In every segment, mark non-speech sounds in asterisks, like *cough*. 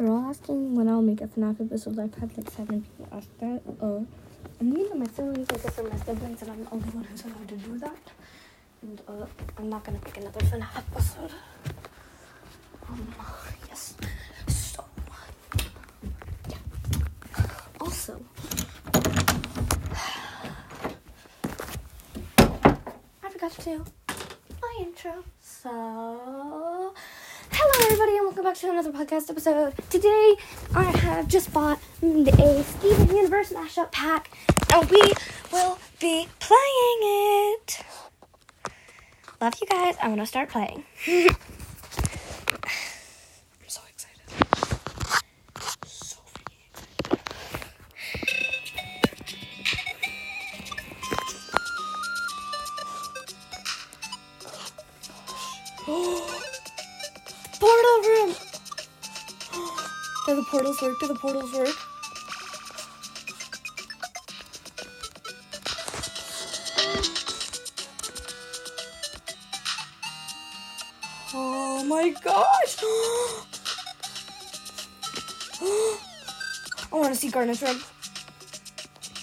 They're all asking when I'll make a FNAF episode. I've had like seven people ask that. Uh, and these are my siblings. Guess are my siblings, and I'm the only one who's allowed to do that. And uh, I'm not gonna make another FNAF episode. Um, yes. So, yeah. Also, I forgot to do my intro. So, hello everybody, and welcome back to another podcast episode. Today, I have just bought a Steven Universe mashup pack, and we will be playing it. Love you guys. I'm gonna start playing. *laughs* Do the portals work? Oh my gosh! *gasps* I want to see Garnet's room.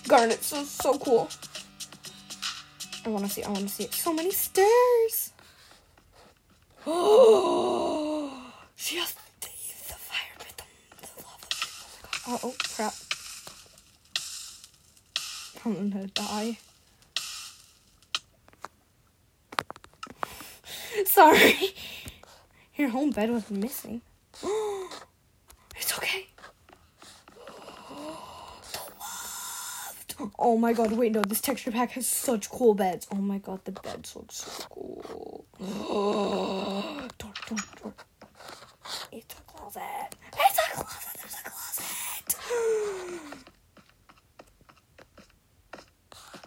Garnet, so so cool. I want to see. I want to see it. So many stairs. *gasps* Oh, she has the, the fire pit, the, the lava pit. Oh. Crap. I'm gonna die. *laughs* Sorry. Your home bed was missing. *gasps* it's okay. *gasps* Oh my god, wait, no, this texture pack has such cool beds. Oh my god, the beds look so cool. door, door, door. It's a closet. It's a closet. There's a closet.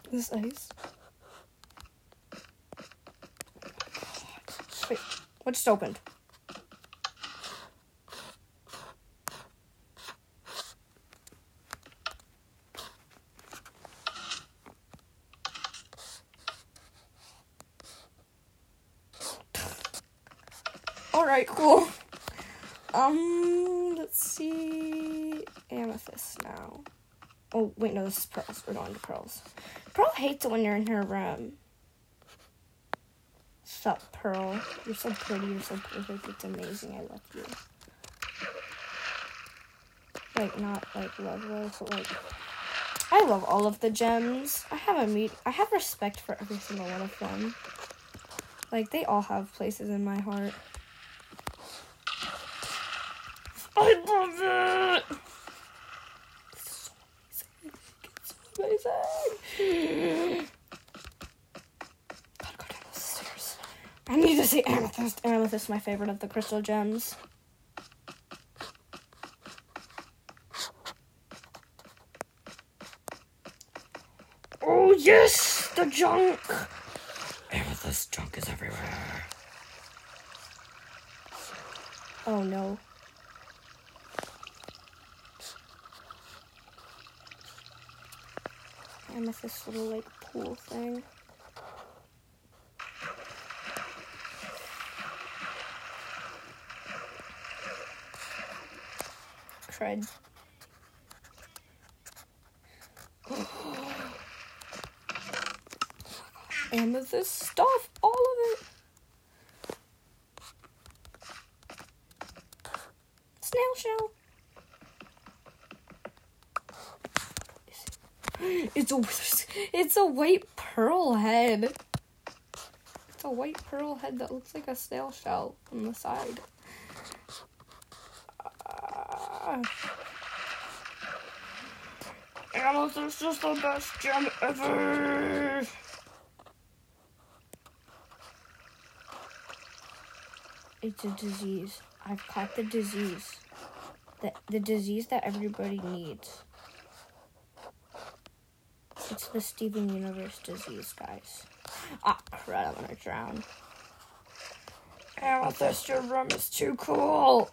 Is this ice? Wait, what just opened? Alright, cool. Um, let's see. Amethyst now. Oh, wait, no, this is pearls. We're going to pearls. Pearl hates it when you're in her room. Sup, Pearl? You're so pretty. You're so perfect. It's amazing. I love you. Like, not like love, love, but like. I love all of the gems. I have a meet. I have respect for every single one of them. Like, they all have places in my heart. I love it! It's so amazing. Go down the stairs. I need to see Amethyst. Amethyst is my favorite of the crystal gems. Oh, yes! The junk! Amethyst junk is everywhere. Oh no. Amethyst little like pool thing. Cred. Amethyst *gasps* stuff, all of it. Snail shell. It's a it's a white pearl head. It's a white pearl head that looks like a snail shell on the side. Uh, is the best gem ever. It's a disease. I've caught the disease. The, the disease that everybody needs. It's the Steven Universe disease, guys. Ah, crud, I'm gonna drown. Amethyst, room is too cool.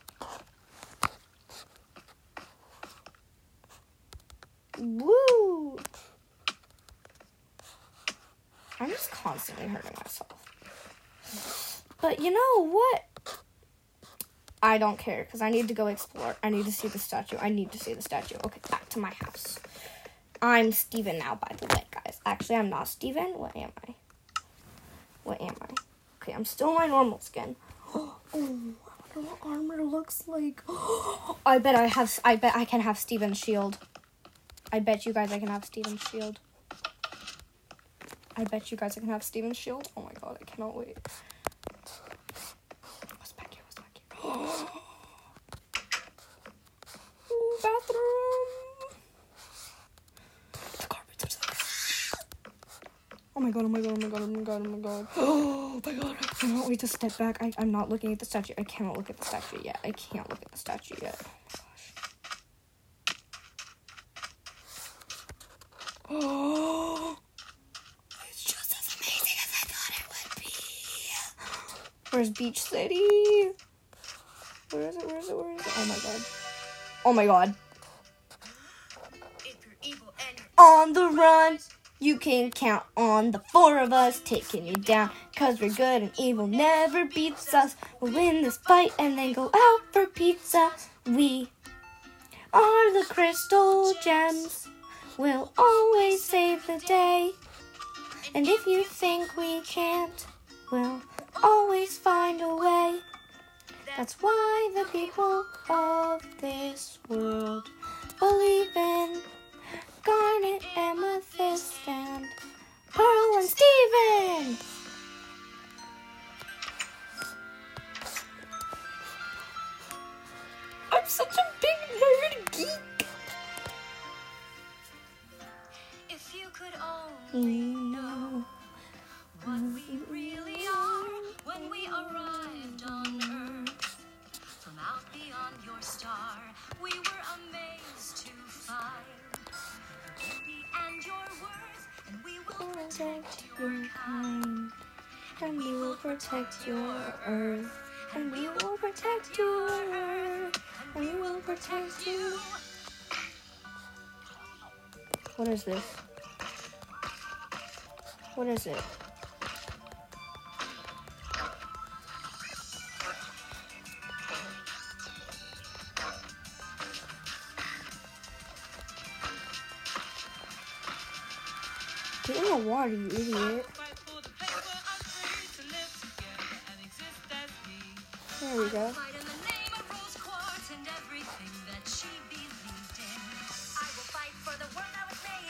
Woo! I'm just constantly hurting myself. But you know what? I don't care because I need to go explore. I need to see the statue. I need to see the statue. Okay, back to my house. I'm Steven now, by the way, guys. Actually, I'm not Steven. What am I? What am I? Okay, I'm still my normal skin. *gasps* Oh, I wonder what armor looks like. *gasps* I bet I have. I bet I can have Steven's shield. I bet you guys I can have Steven's shield. I bet you guys I can have Steven's shield. Oh my god, I cannot wait. What's back here? What's back here? Ooh, bathroom. The carpets are so Oh my god, oh my god, *gasps* oh my god, oh my god, my god. My I cannot wait to step back. I, I'm not looking at the statue. I cannot look at the statue yet. I can't look at the statue yet. Oh my gosh. Oh, it's just as amazing as I thought it would be. Where's Beach City? Where is it? Where is it? Where is it? Oh my god. Oh my god. If you're evil and you're on the run. You can count on the four of us taking you down. Cause we're good and evil never beats us. We'll win this fight and then go out for pizza. We are the crystal gems. We'll always save the day. And if you think we can't, we'll always find a way. That's why the people of this world believe in Garnet, Amethyst, and Pearl and Steven. I'm such a big nerd geek. if you could only know what we really are when we arrived on Earth. From out beyond your star, we were amazed to find protect your kind. and we will protect your earth. And we will protect your earth. And we will protect you. What is this? What is it?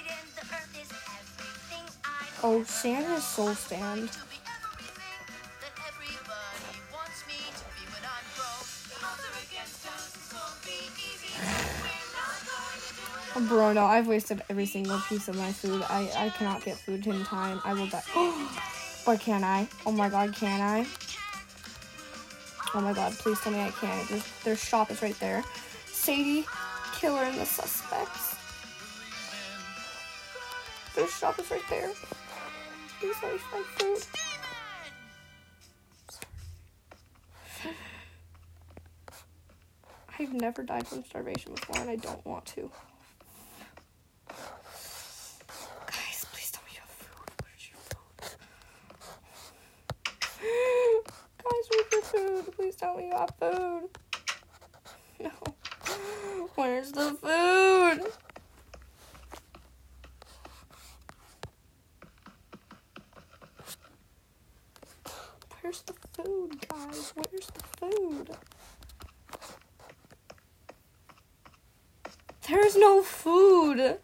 In. The earth is everything I Oh, Santa's soul stand. Bro, no, I've wasted every single piece of my food. I, I cannot get food in time. I will die. *gasps* or can I? Oh my god, can I? Oh my god, please tell me I can. There's, their shop is right there. Sadie, killer, and the suspects. Their shop is right there. Please let me find food. I've never died from starvation before, and I don't want to. Guys, please tell me you have food. Where's your food? Guys, where's your food? Please tell me you have food. No. Where's the food? Where's the food, guys? Where's the food? There's no food.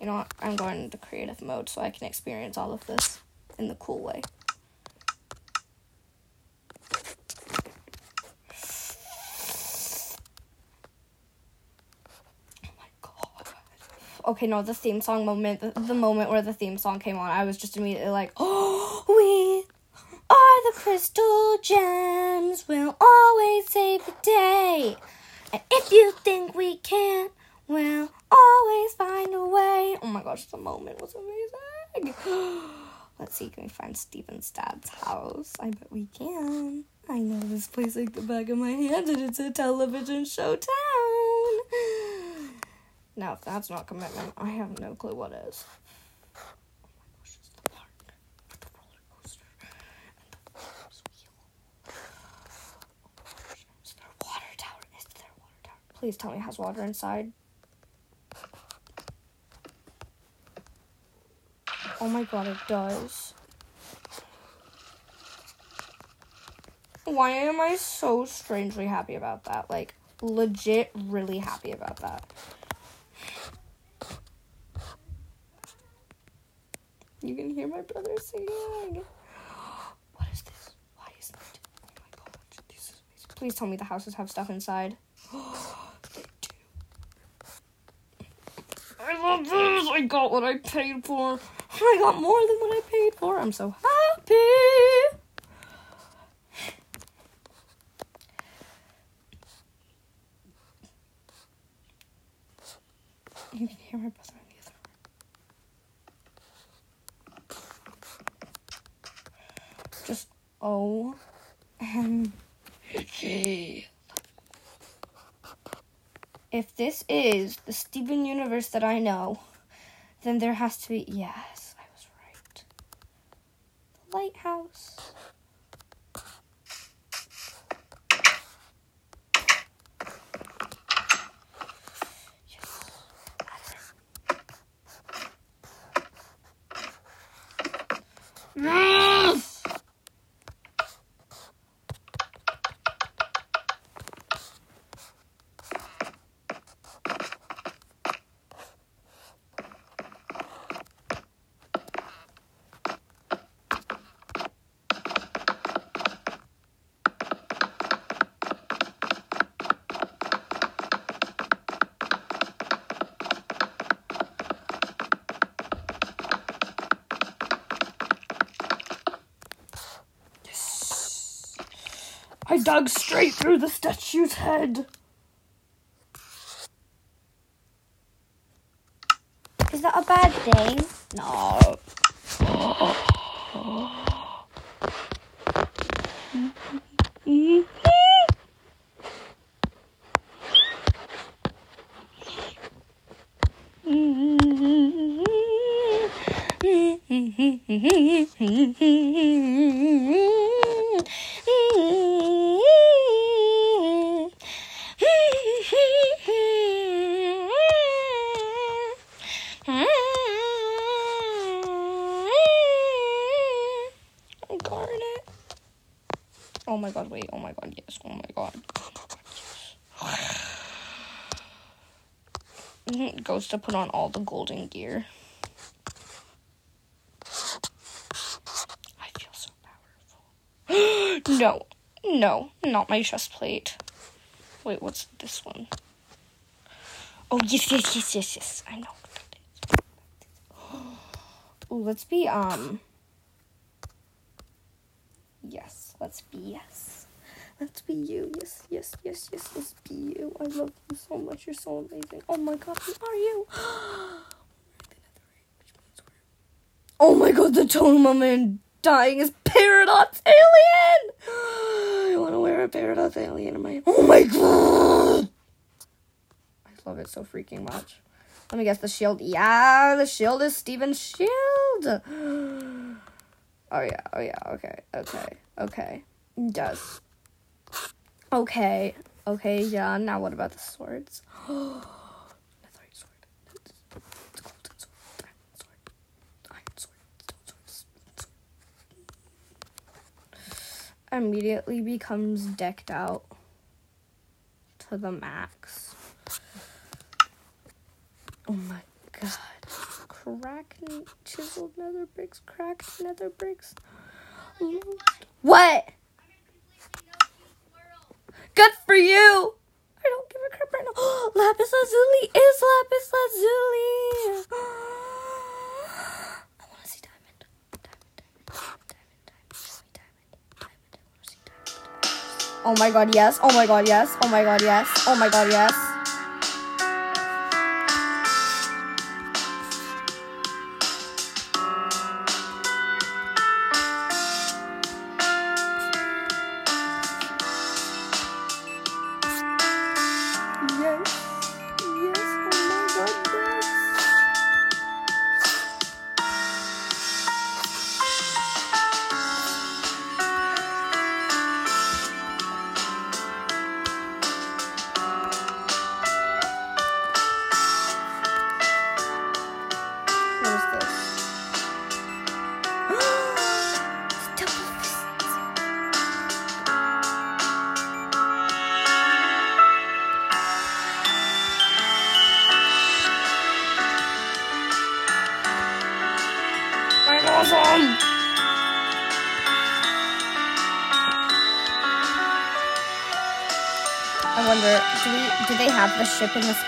You know what? I'm going into creative mode so I can experience all of this in the cool way. Oh my god. Okay, no, the theme song moment, the, the moment where the theme song came on, I was just immediately like, oh, *gasps* we are the crystal gems. We'll always save the day. And if you think we can't, we'll always find a way. Oh my gosh, the moment was amazing. *gasps* Let's see, can we find Steven's dad's house? I bet we can. I know this place like the back of my hand, and it's a television show town. Now, if that's not commitment, I have no clue what is. Please tell me it has water inside. Oh my god, it does. Why am I so strangely happy about that? Like, legit, really happy about that. You can hear my brother singing. What is this? Why is that? Oh my god, this is amazing. Please tell me the houses have stuff inside. they *gasps* do. I love this. I got what I paid for. I got more than what I paid for. I'm so happy. You can hear my brother in the other room. Just oh and if this is the Steven universe that I know, then there has to be yes, I was right. The lighthouse. Yes! Dug straight through the statue's head. Is that a bad thing? Oh my god, wait. Oh my god, yes. Oh my god. Mhm, Goes to put on all the golden gear. I feel so powerful. *gasps* no, no, not my chest plate. Wait, what's this one? Oh, yes, yes, yes, yes, yes. I know *gasps* let's be, um. Yes, let's be yes. Let's be you. Yes, yes, yes, yes, let's be you. I love you so much. You're so amazing. Oh my god, who are you? *gasps* Oh my god, the Tonema man dying is Paradox Alien! I want to wear a Paradox Alien in my. Oh my god! I love it so freaking much. Let me guess the shield. Yeah, the shield is Steven's shield. *gasps* *gasps* Oh yeah, oh yeah, okay, okay, okay. Does. Okay, okay, yeah, now what about the swords? *gasps* Immediately becomes decked out to the max. Oh my god cracked chiseled nether bricks, cracked nether bricks. What? Good for you. I don't give a crap right now. *gasps* Lapis lazuli is lapis lazuli. *gasps* I want to see diamond. Diamond, diamond, diamond, diamond, diamond, diamond. I want to see diamond. Oh my god, yes. Oh my god, yes. Oh my god, yes. Oh my god. Yes.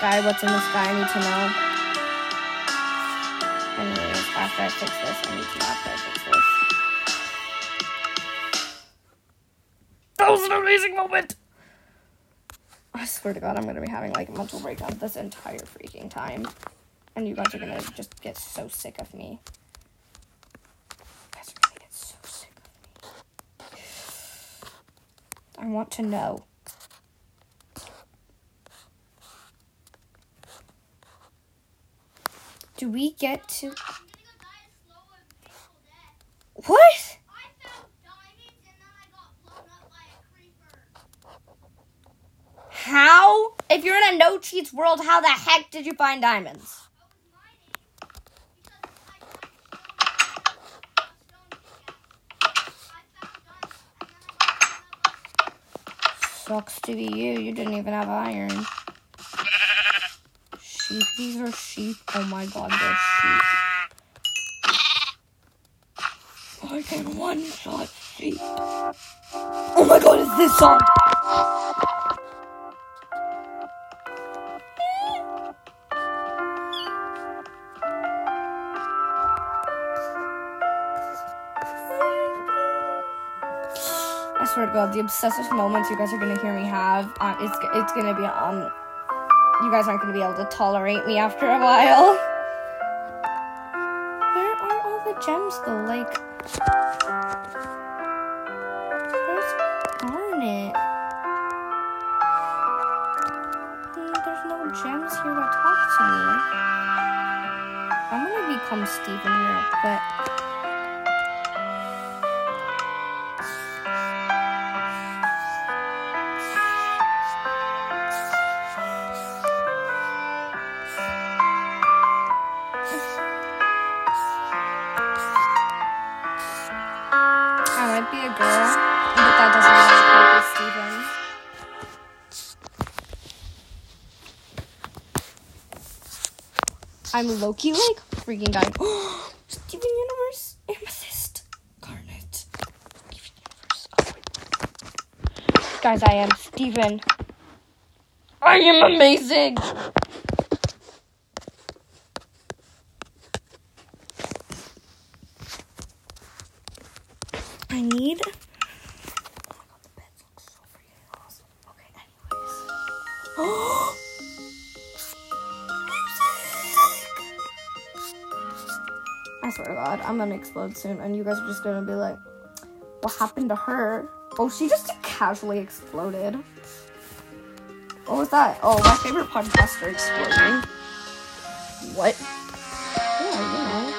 Sky? What's in the sky? I need to know. Anyways, after I fix this, I need to know after I fix this. That was an amazing moment. I swear to God, I'm gonna be having like a mental breakdown this entire freaking time, and you guys are gonna just get so sick of me. So sick of me. I want to know. Do we get to I'm gonna go die a slow and painful death. what? I found diamonds and then I got blown we get to. creeper. How? If you're in a no cheats world, how the heck did you find diamonds? Sucks to be you. You didn't even have iron. Sheep. These are sheep. Oh my god, they're sheep. I can one shot sheep. Oh my god, it's this song. I swear to God, the obsessive moments you guys are gonna hear me have, um, it's it's gonna be um, you guys aren't gonna be able to tolerate me after a while. I'm Loki, like freaking dying. *gasps* Steven Universe, Amethyst, Garnet, Steven Universe. Oh. Guys, I am Steven. I am amazing. Gonna explode soon, and you guys are just gonna be like, "What happened to her?" Oh, she just casually exploded. What was that? Oh, my favorite podcaster exploding. What? Yeah, know.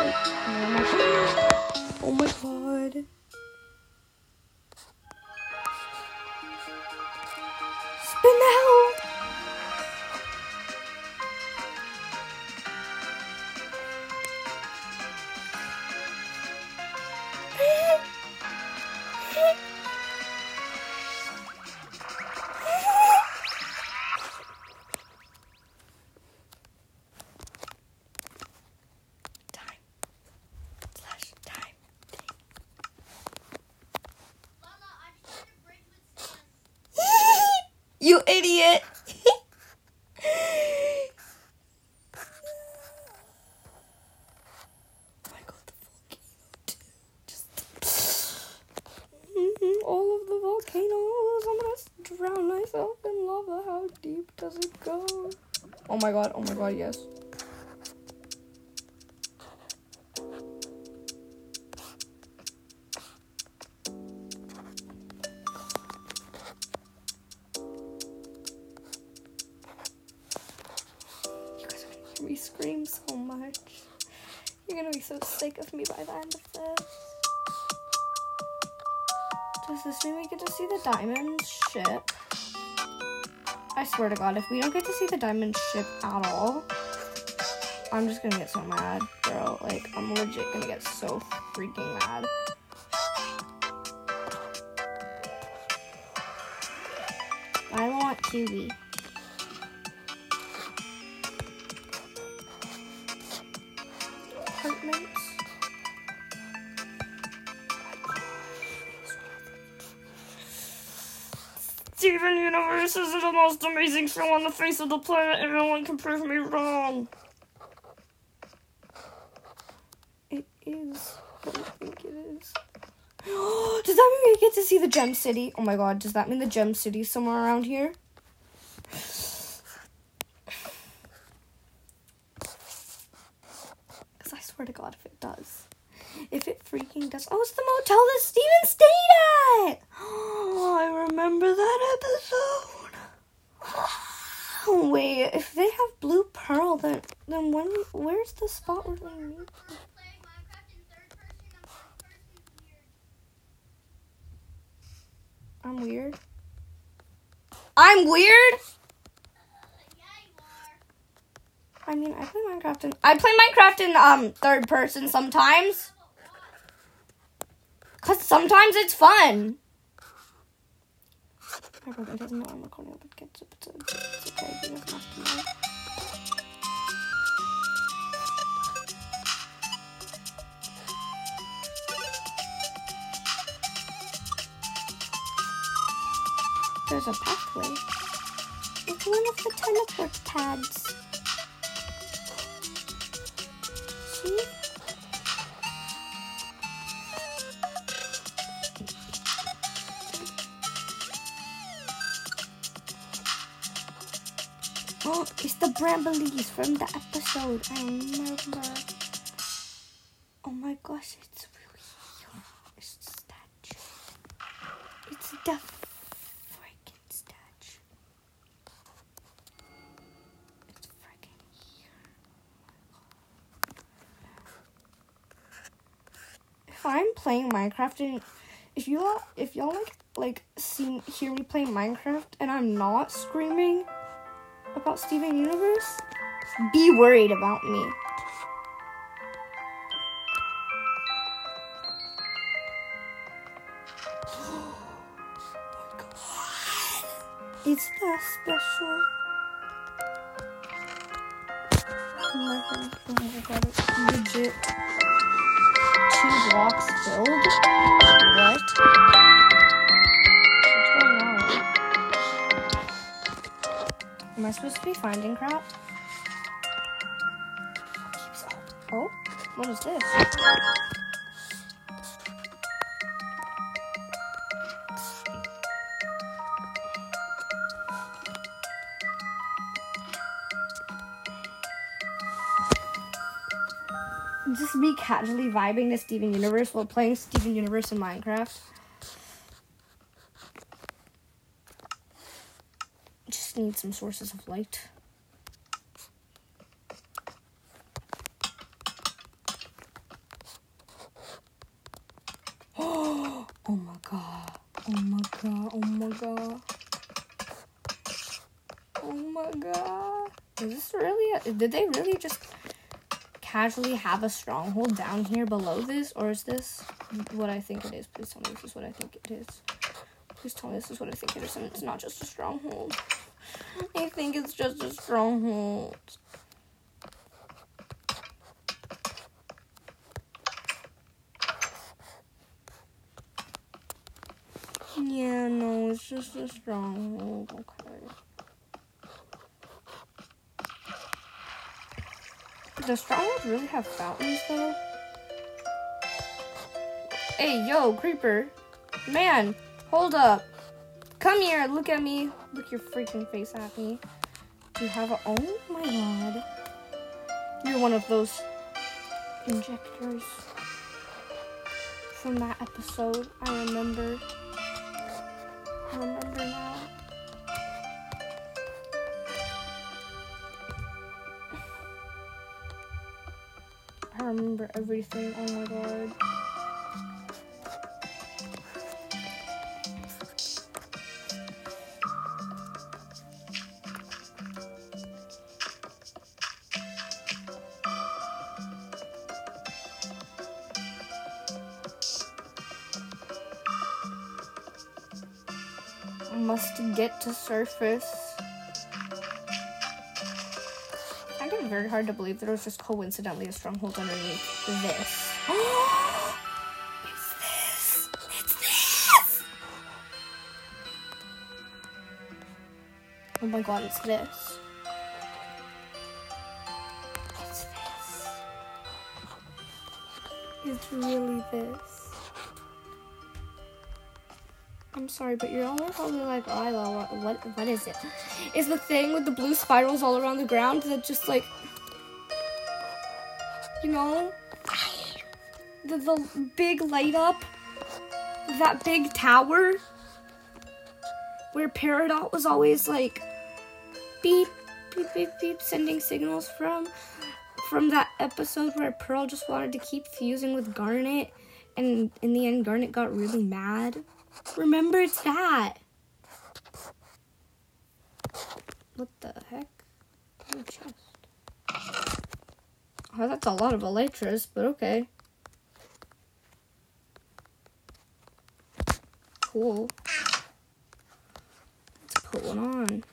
Like, oh my god. Oh my god. Just Mhm, all of the volcanoes. I'm gonna drown myself in lava. How deep does it go? Oh my god, oh my god, yes. Swear to god, if we don't get to see the diamond ship at all, I'm just gonna get so mad, bro. Like, I'm legit gonna get so freaking mad. I want Kiwi. Most amazing show on the face of the planet, and no one can prove me wrong. It is what I think it is. *gasps* does that mean we get to see the Gem City? Oh my god, does that mean the Gem City is somewhere around here? Because I swear to god if it does. If it freaking does. Oh, it's the motel that Steven stayed at! Oh, I remember that episode. Oh, wait, if they have Blue Pearl, then then when where's the spot. I'm weird. I'm weird. I mean, I play Minecraft in I play Minecraft in um third person sometimes. Cause sometimes it's fun. My brother doesn't know I'm recording a podcast. It's okay, There's a pathway. It's one of the teleport pads. See? Oh, it's the Brambles from the episode. I remember. Oh my gosh, it's really huge. It's the statue. It's the freaking statue. It's freaking here. If I'm playing Minecraft and if you all if y'all like like see hear me play Minecraft and I'm not screaming about Steven Universe, be worried about me. *gasps* It's that special. Oh my goodness, oh my god, legit. Two blocks filled? What? What's going on? Am I supposed to be finding crap? Oh, what is this? Casually vibing to Steven Universe while playing Steven Universe in Minecraft. Just need some sources of light. *gasps* Oh my god. Oh my god. Oh my god. Oh my god. Is this really a, did they really just casually have a stronghold down here below this or is this what I think it is? Please tell me this is what I think it is. Please tell me this is what I think it is and it's not just a stronghold. I think it's just a stronghold. Yeah, no, it's just a stronghold. Okay. Does strongholds really have fountains though? Hey, yo, creeper. Man, hold up. Come here, look at me. Look your freaking face at me. You have a. Oh my god. You're one of those injectors from that episode. I remember. I remember now. Remember everything. Oh my god. Must get to surface. Very hard to believe that it was just coincidentally a stronghold underneath this. *gasps* it's this! It's this! Oh my god, it's this. It's this. It's really this. I'm sorry, but you're all probably like, oh, Isla, what, what, what is it? Is the thing with the blue spirals all around the ground that just like, you know, the, the big light up, that big tower where Peridot was always like, beep, beep, beep, beep, sending signals from, from that episode where Pearl just wanted to keep fusing with Garnet, and in the end, Garnet got really mad. Remember, it's that. What the heck? Chest. Oh, that's a lot of Elytras, but okay. Cool. Let's put one on.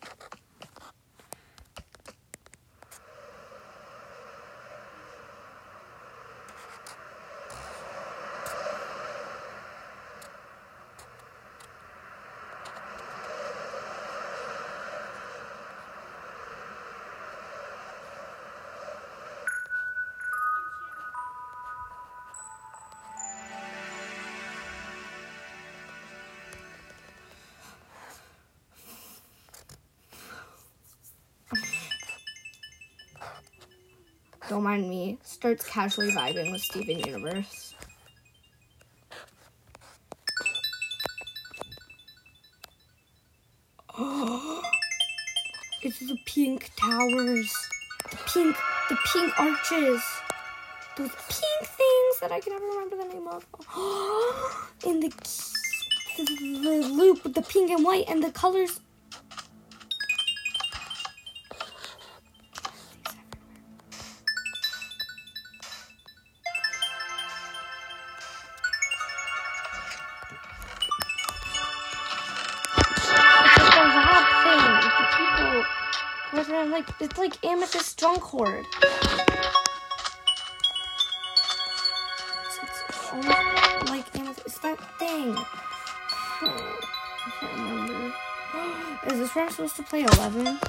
Don't mind me. Starts casually vibing with Steven Universe. *gasps* it's the pink towers. The pink, the pink arches. Those pink things that I can never remember the name of. *gasps* In the, the, the loop with the pink and white and the colors. Like, Amethyst Drunkcord. It's, it's almost like Amethyst. It's that thing. Oh, I can't remember. *gasps* Is this where I'm supposed to play 11?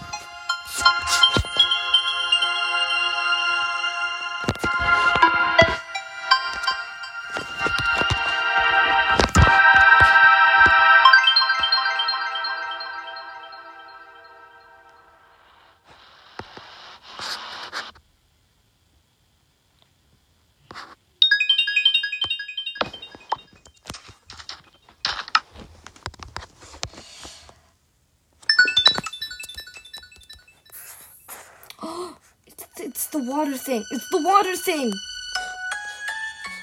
Water thing. It's the water thing.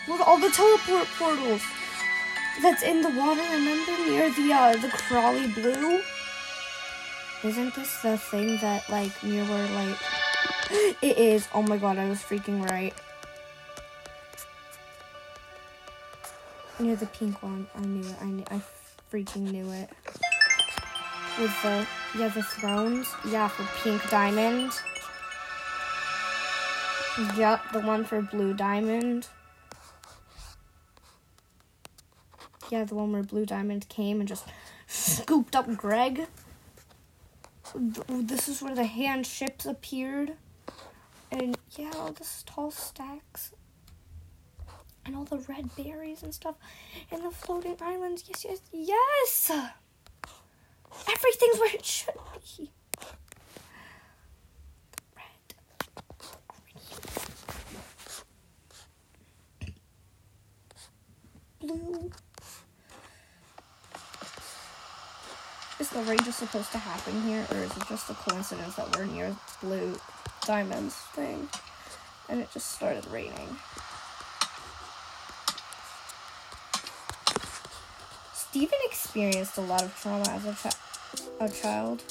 Look, all the teleport portals. That's in the water. Remember near the uh the crawly blue. Isn't this the thing that like near where like *gasps* it is? Oh my god, I was freaking right. Near the pink one, I knew it. I knew, I freaking knew it. With the yeah the thrones, yeah for pink diamond. Yep, the one for Blue Diamond. Yeah, the one where Blue Diamond came and just scooped up Greg. This is where the hand ships appeared. And yeah, all the tall stacks. And all the red berries and stuff. And the floating islands. Yes, yes, yes! Everything's where it should be. Blue. Is the rain just supposed to happen here, or is it just a coincidence that we're near blue diamonds thing, and it just started raining? Steven experienced a lot of trauma as a, chi- a child.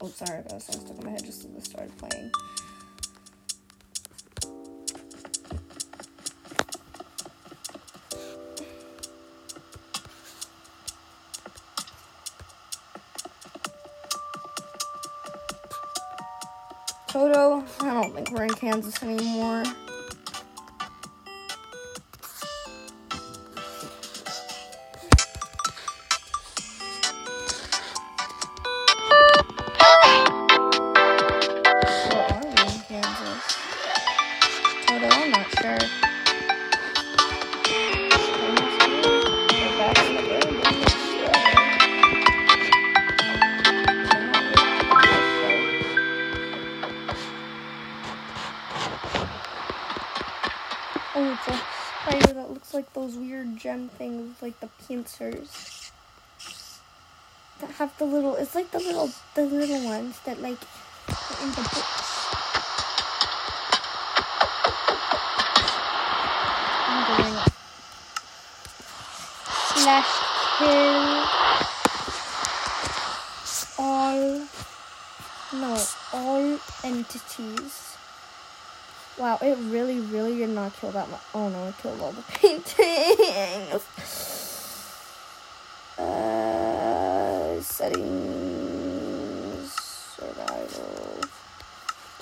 Oh, sorry, that song stuck in my head just as it started playing. Don't think we're in Kansas anymore. Pincers that have the little. It's like the little the little ones that like in the books. I'm doing it. Slash kill all no all entities. Wow, it really, really did not kill that much. Oh no, it killed all the *laughs* paintings. Uh, settings, survival.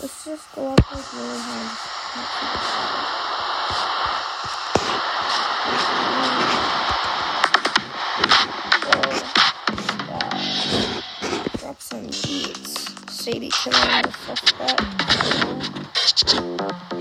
Let's just go up like really. Drop some beats. Sadie killing the suspect. No, actually,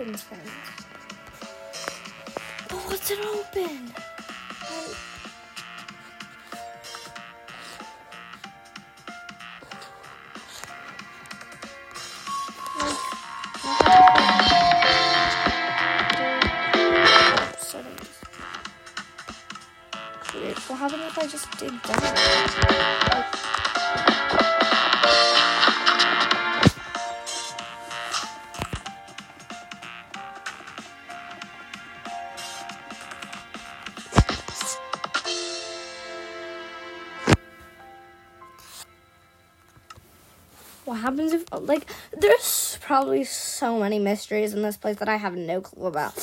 opens. Oh, what's it open? What happens if, like, there's probably so many mysteries in this place that I have no clue about.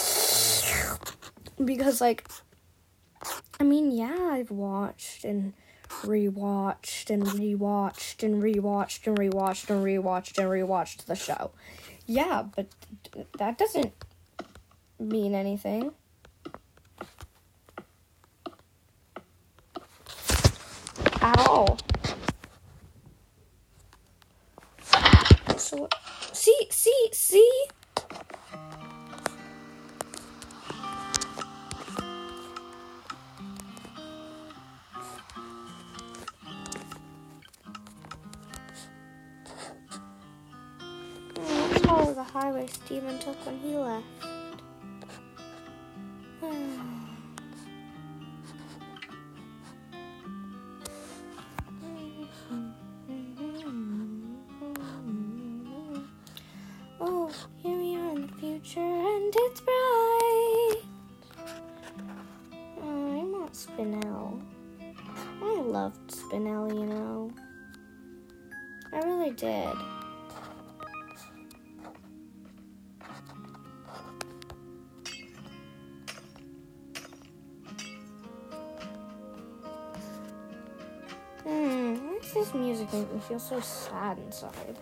Because, like, I mean, yeah, I've watched and rewatched and rewatched and rewatched and rewatched and rewatched and rewatched the show. Yeah, but that doesn't mean anything. At when he left. *sighs* Oh, here we are in the future, and it's bright. I want Spinel. I loved Spinel, you know. I really did. This music make me feel so sad inside?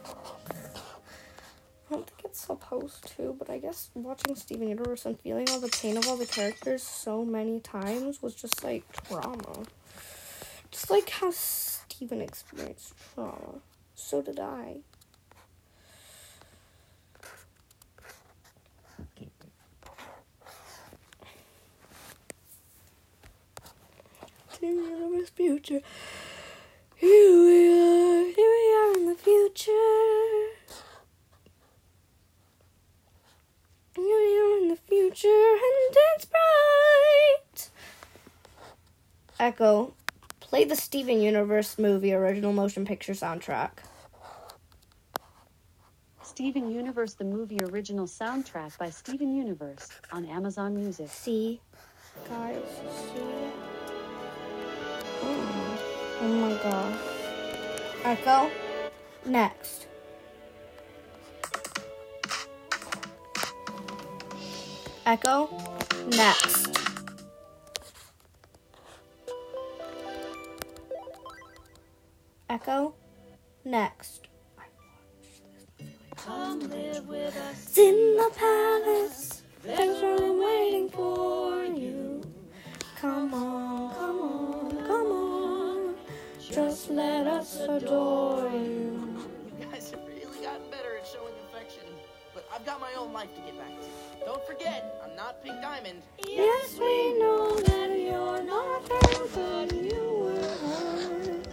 I don't think it's supposed to, but I guess watching Steven Universe and feeling all the pain of all the characters so many times was just like trauma. Just like how Steven experienced trauma. So did I. Steven Universe future. Here we are, here we are in the future. Here we are in the future, and it's bright. Echo, play the Steven Universe movie original motion picture soundtrack. Steven Universe, the movie original soundtrack by Steven Universe on Amazon Music. See, guys, see. Oh, Oh my god. Echo? Next. Echo? Next. Echo? Next. Come live with us in the palace. There's room waiting for you. Come on, come on. Just let us adore you. You guys have really gotten better at showing affection, but I've got my own life to get back to. Don't forget, I'm not Pink Diamond. Yes, we know that you're not her, but you were hers.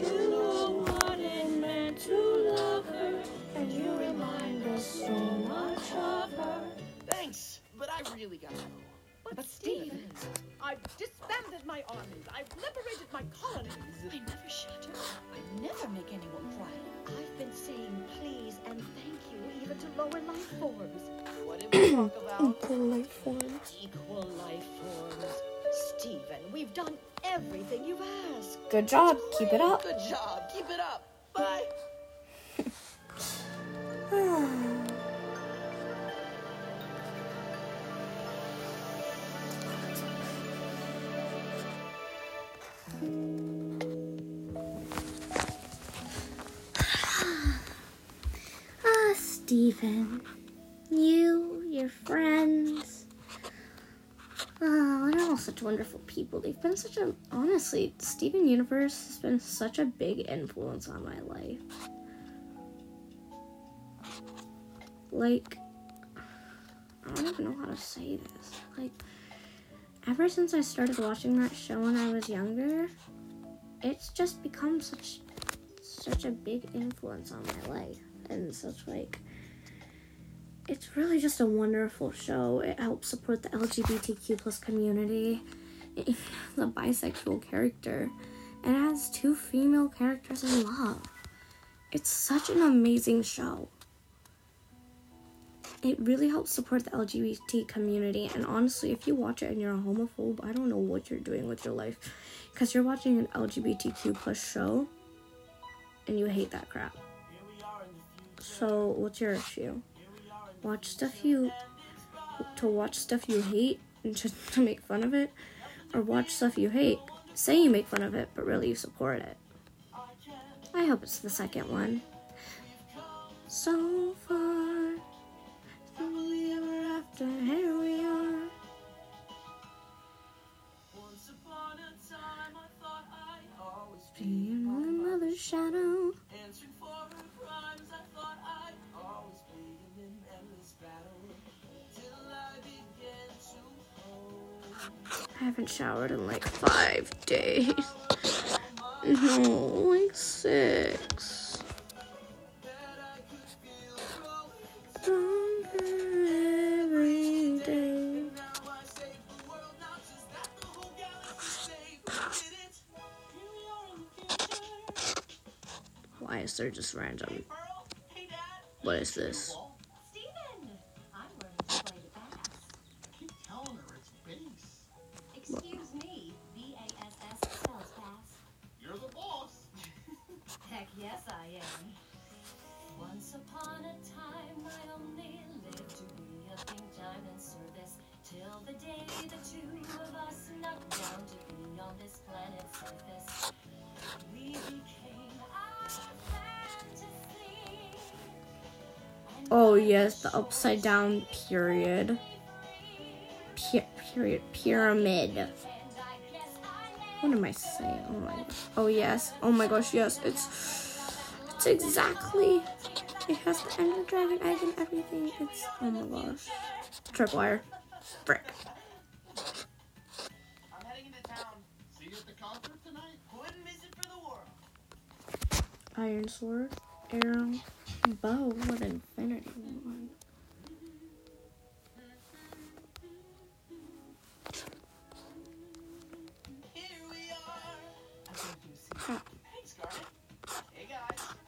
You know what it meant to love her, and you remind us so much of her. Thanks, but I really gotta go. But, Steven, I've disbanded my armies. I've liberated my colonies. I never shatter. I never make anyone cry. I've been saying please and thank you even to lower life forms. What did we talk about? Equal life forms. Equal life forms. Steven, we've done everything you've asked. Good job. Keep it up. Good job. Keep it up. Bye. Steven. You, your friends. Oh, they're all such wonderful people. They've been such a, honestly, Steven Universe has been such a big influence on my life. Like, I don't even know how to say this. Like, ever since I started watching that show when I was younger, it's just become such such a big influence on my life and such like it's really just a wonderful show. It helps support the lgbtq plus community. *laughs* It has bisexual character. And has two female characters in love. It's such an amazing show. It really helps support the lgbt community and honestly if you watch it and you're a homophobe i don't know what you're doing with your life. Because you're watching an lgbtq plus show and you hate that crap. So what's your issue? Watch stuff you to watch stuff you hate and *laughs* just to make fun of it, or watch stuff you hate. Say you make fun of it, but really you support it. I hope it's the second one. So far, ever after, here we are. Once upon a time, I thought I'd always Being my mother's shadow. I haven't showered in like five days. No, like six. Why is there just random? What is this? Yes, I am. Once upon a time, I only lived to be a diamond service till the day the two of us snuck down to be on this planet's surface. We became fantasy. Oh yes, the upside down period. Pe- period pyramid. What am I saying? Oh my. Oh yes. Oh my gosh, yes. It's it's exactly it has the Ender Dragon egg and everything. It's oh my gosh. Tripwire. Brick. I'm heading into town. See you at the concert tonight? Wouldn't miss it for the world. Iron sword, arrow, bow, what infinity one.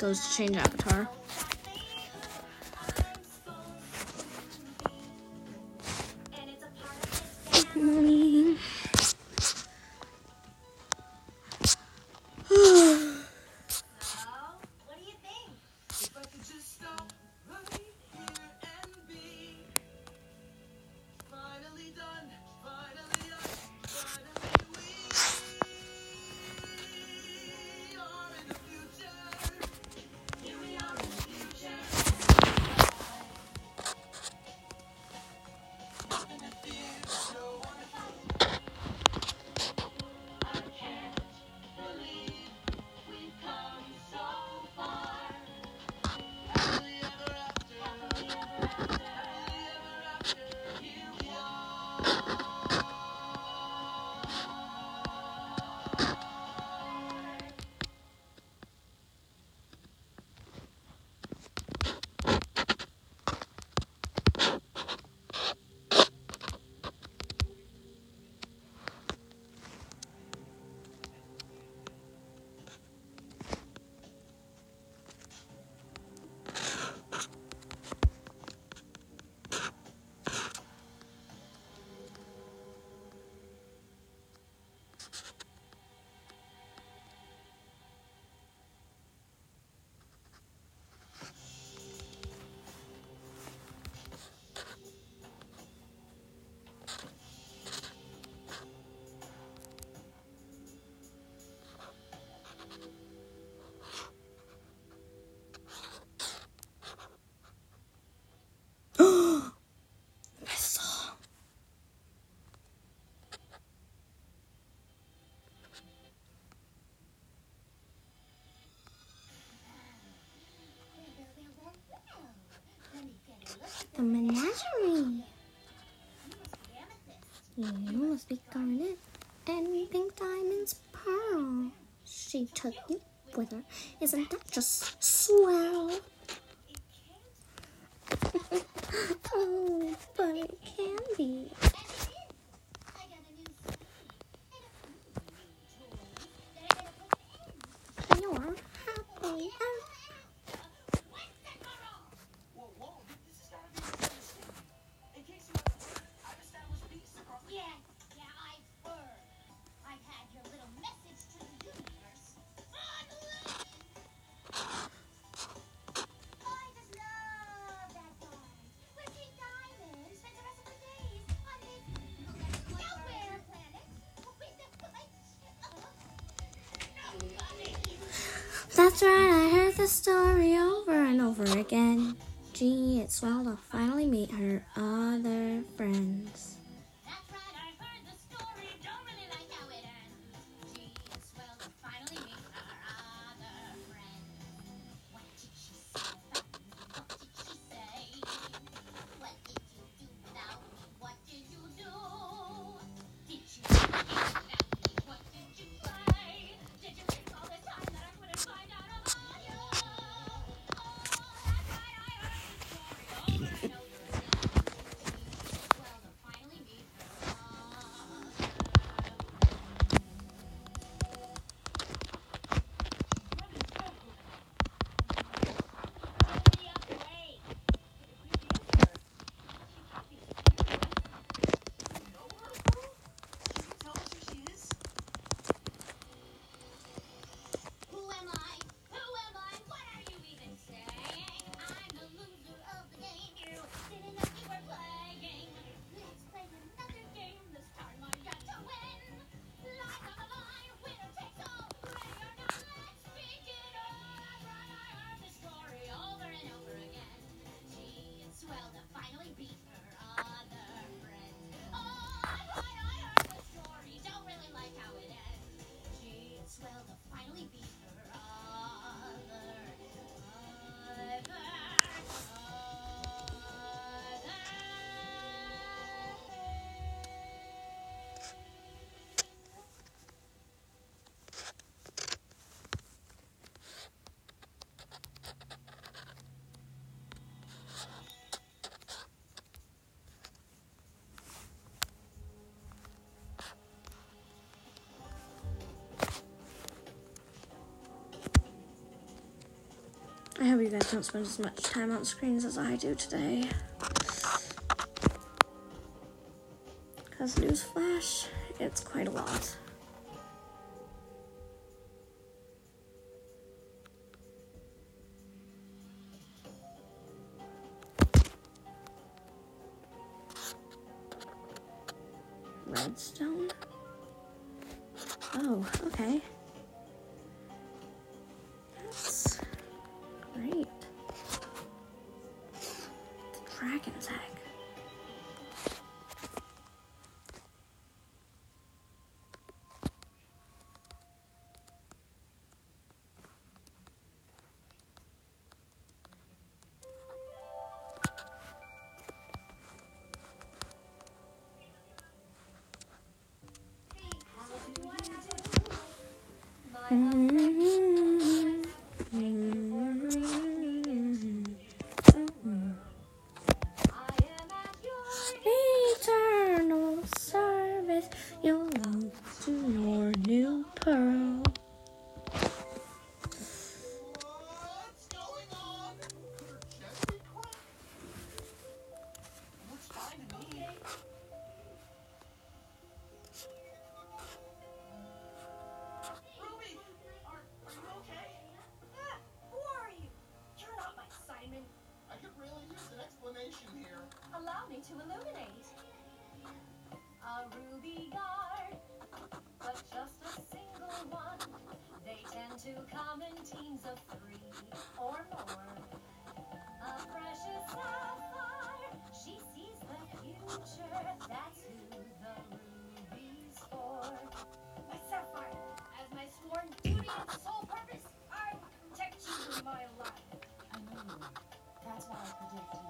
goes to change avatar. You must be garnet and pink diamonds pearl. She took you with her. Isn't that just swell? *laughs* oh, but it can be. story over and over again. Gee, it's swell to finally meet her other friends. I hope you guys don't spend as much time on screens as I do today. Because newsflash, it's quite a lot. To illuminate. A ruby guard, but just a single one. They tend to come in teams of three or more. A precious sapphire, she sees the future. That's who the ruby's for. My Sapphire, as my sworn duty and sole purpose, I protect you with my life. I know you. That's why I predict you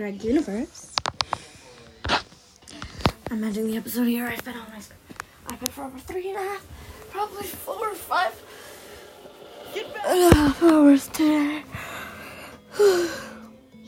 Greg Universe. I'm ending the episode here. I've been on my been for over three and a half, probably four or five hours today. *sighs*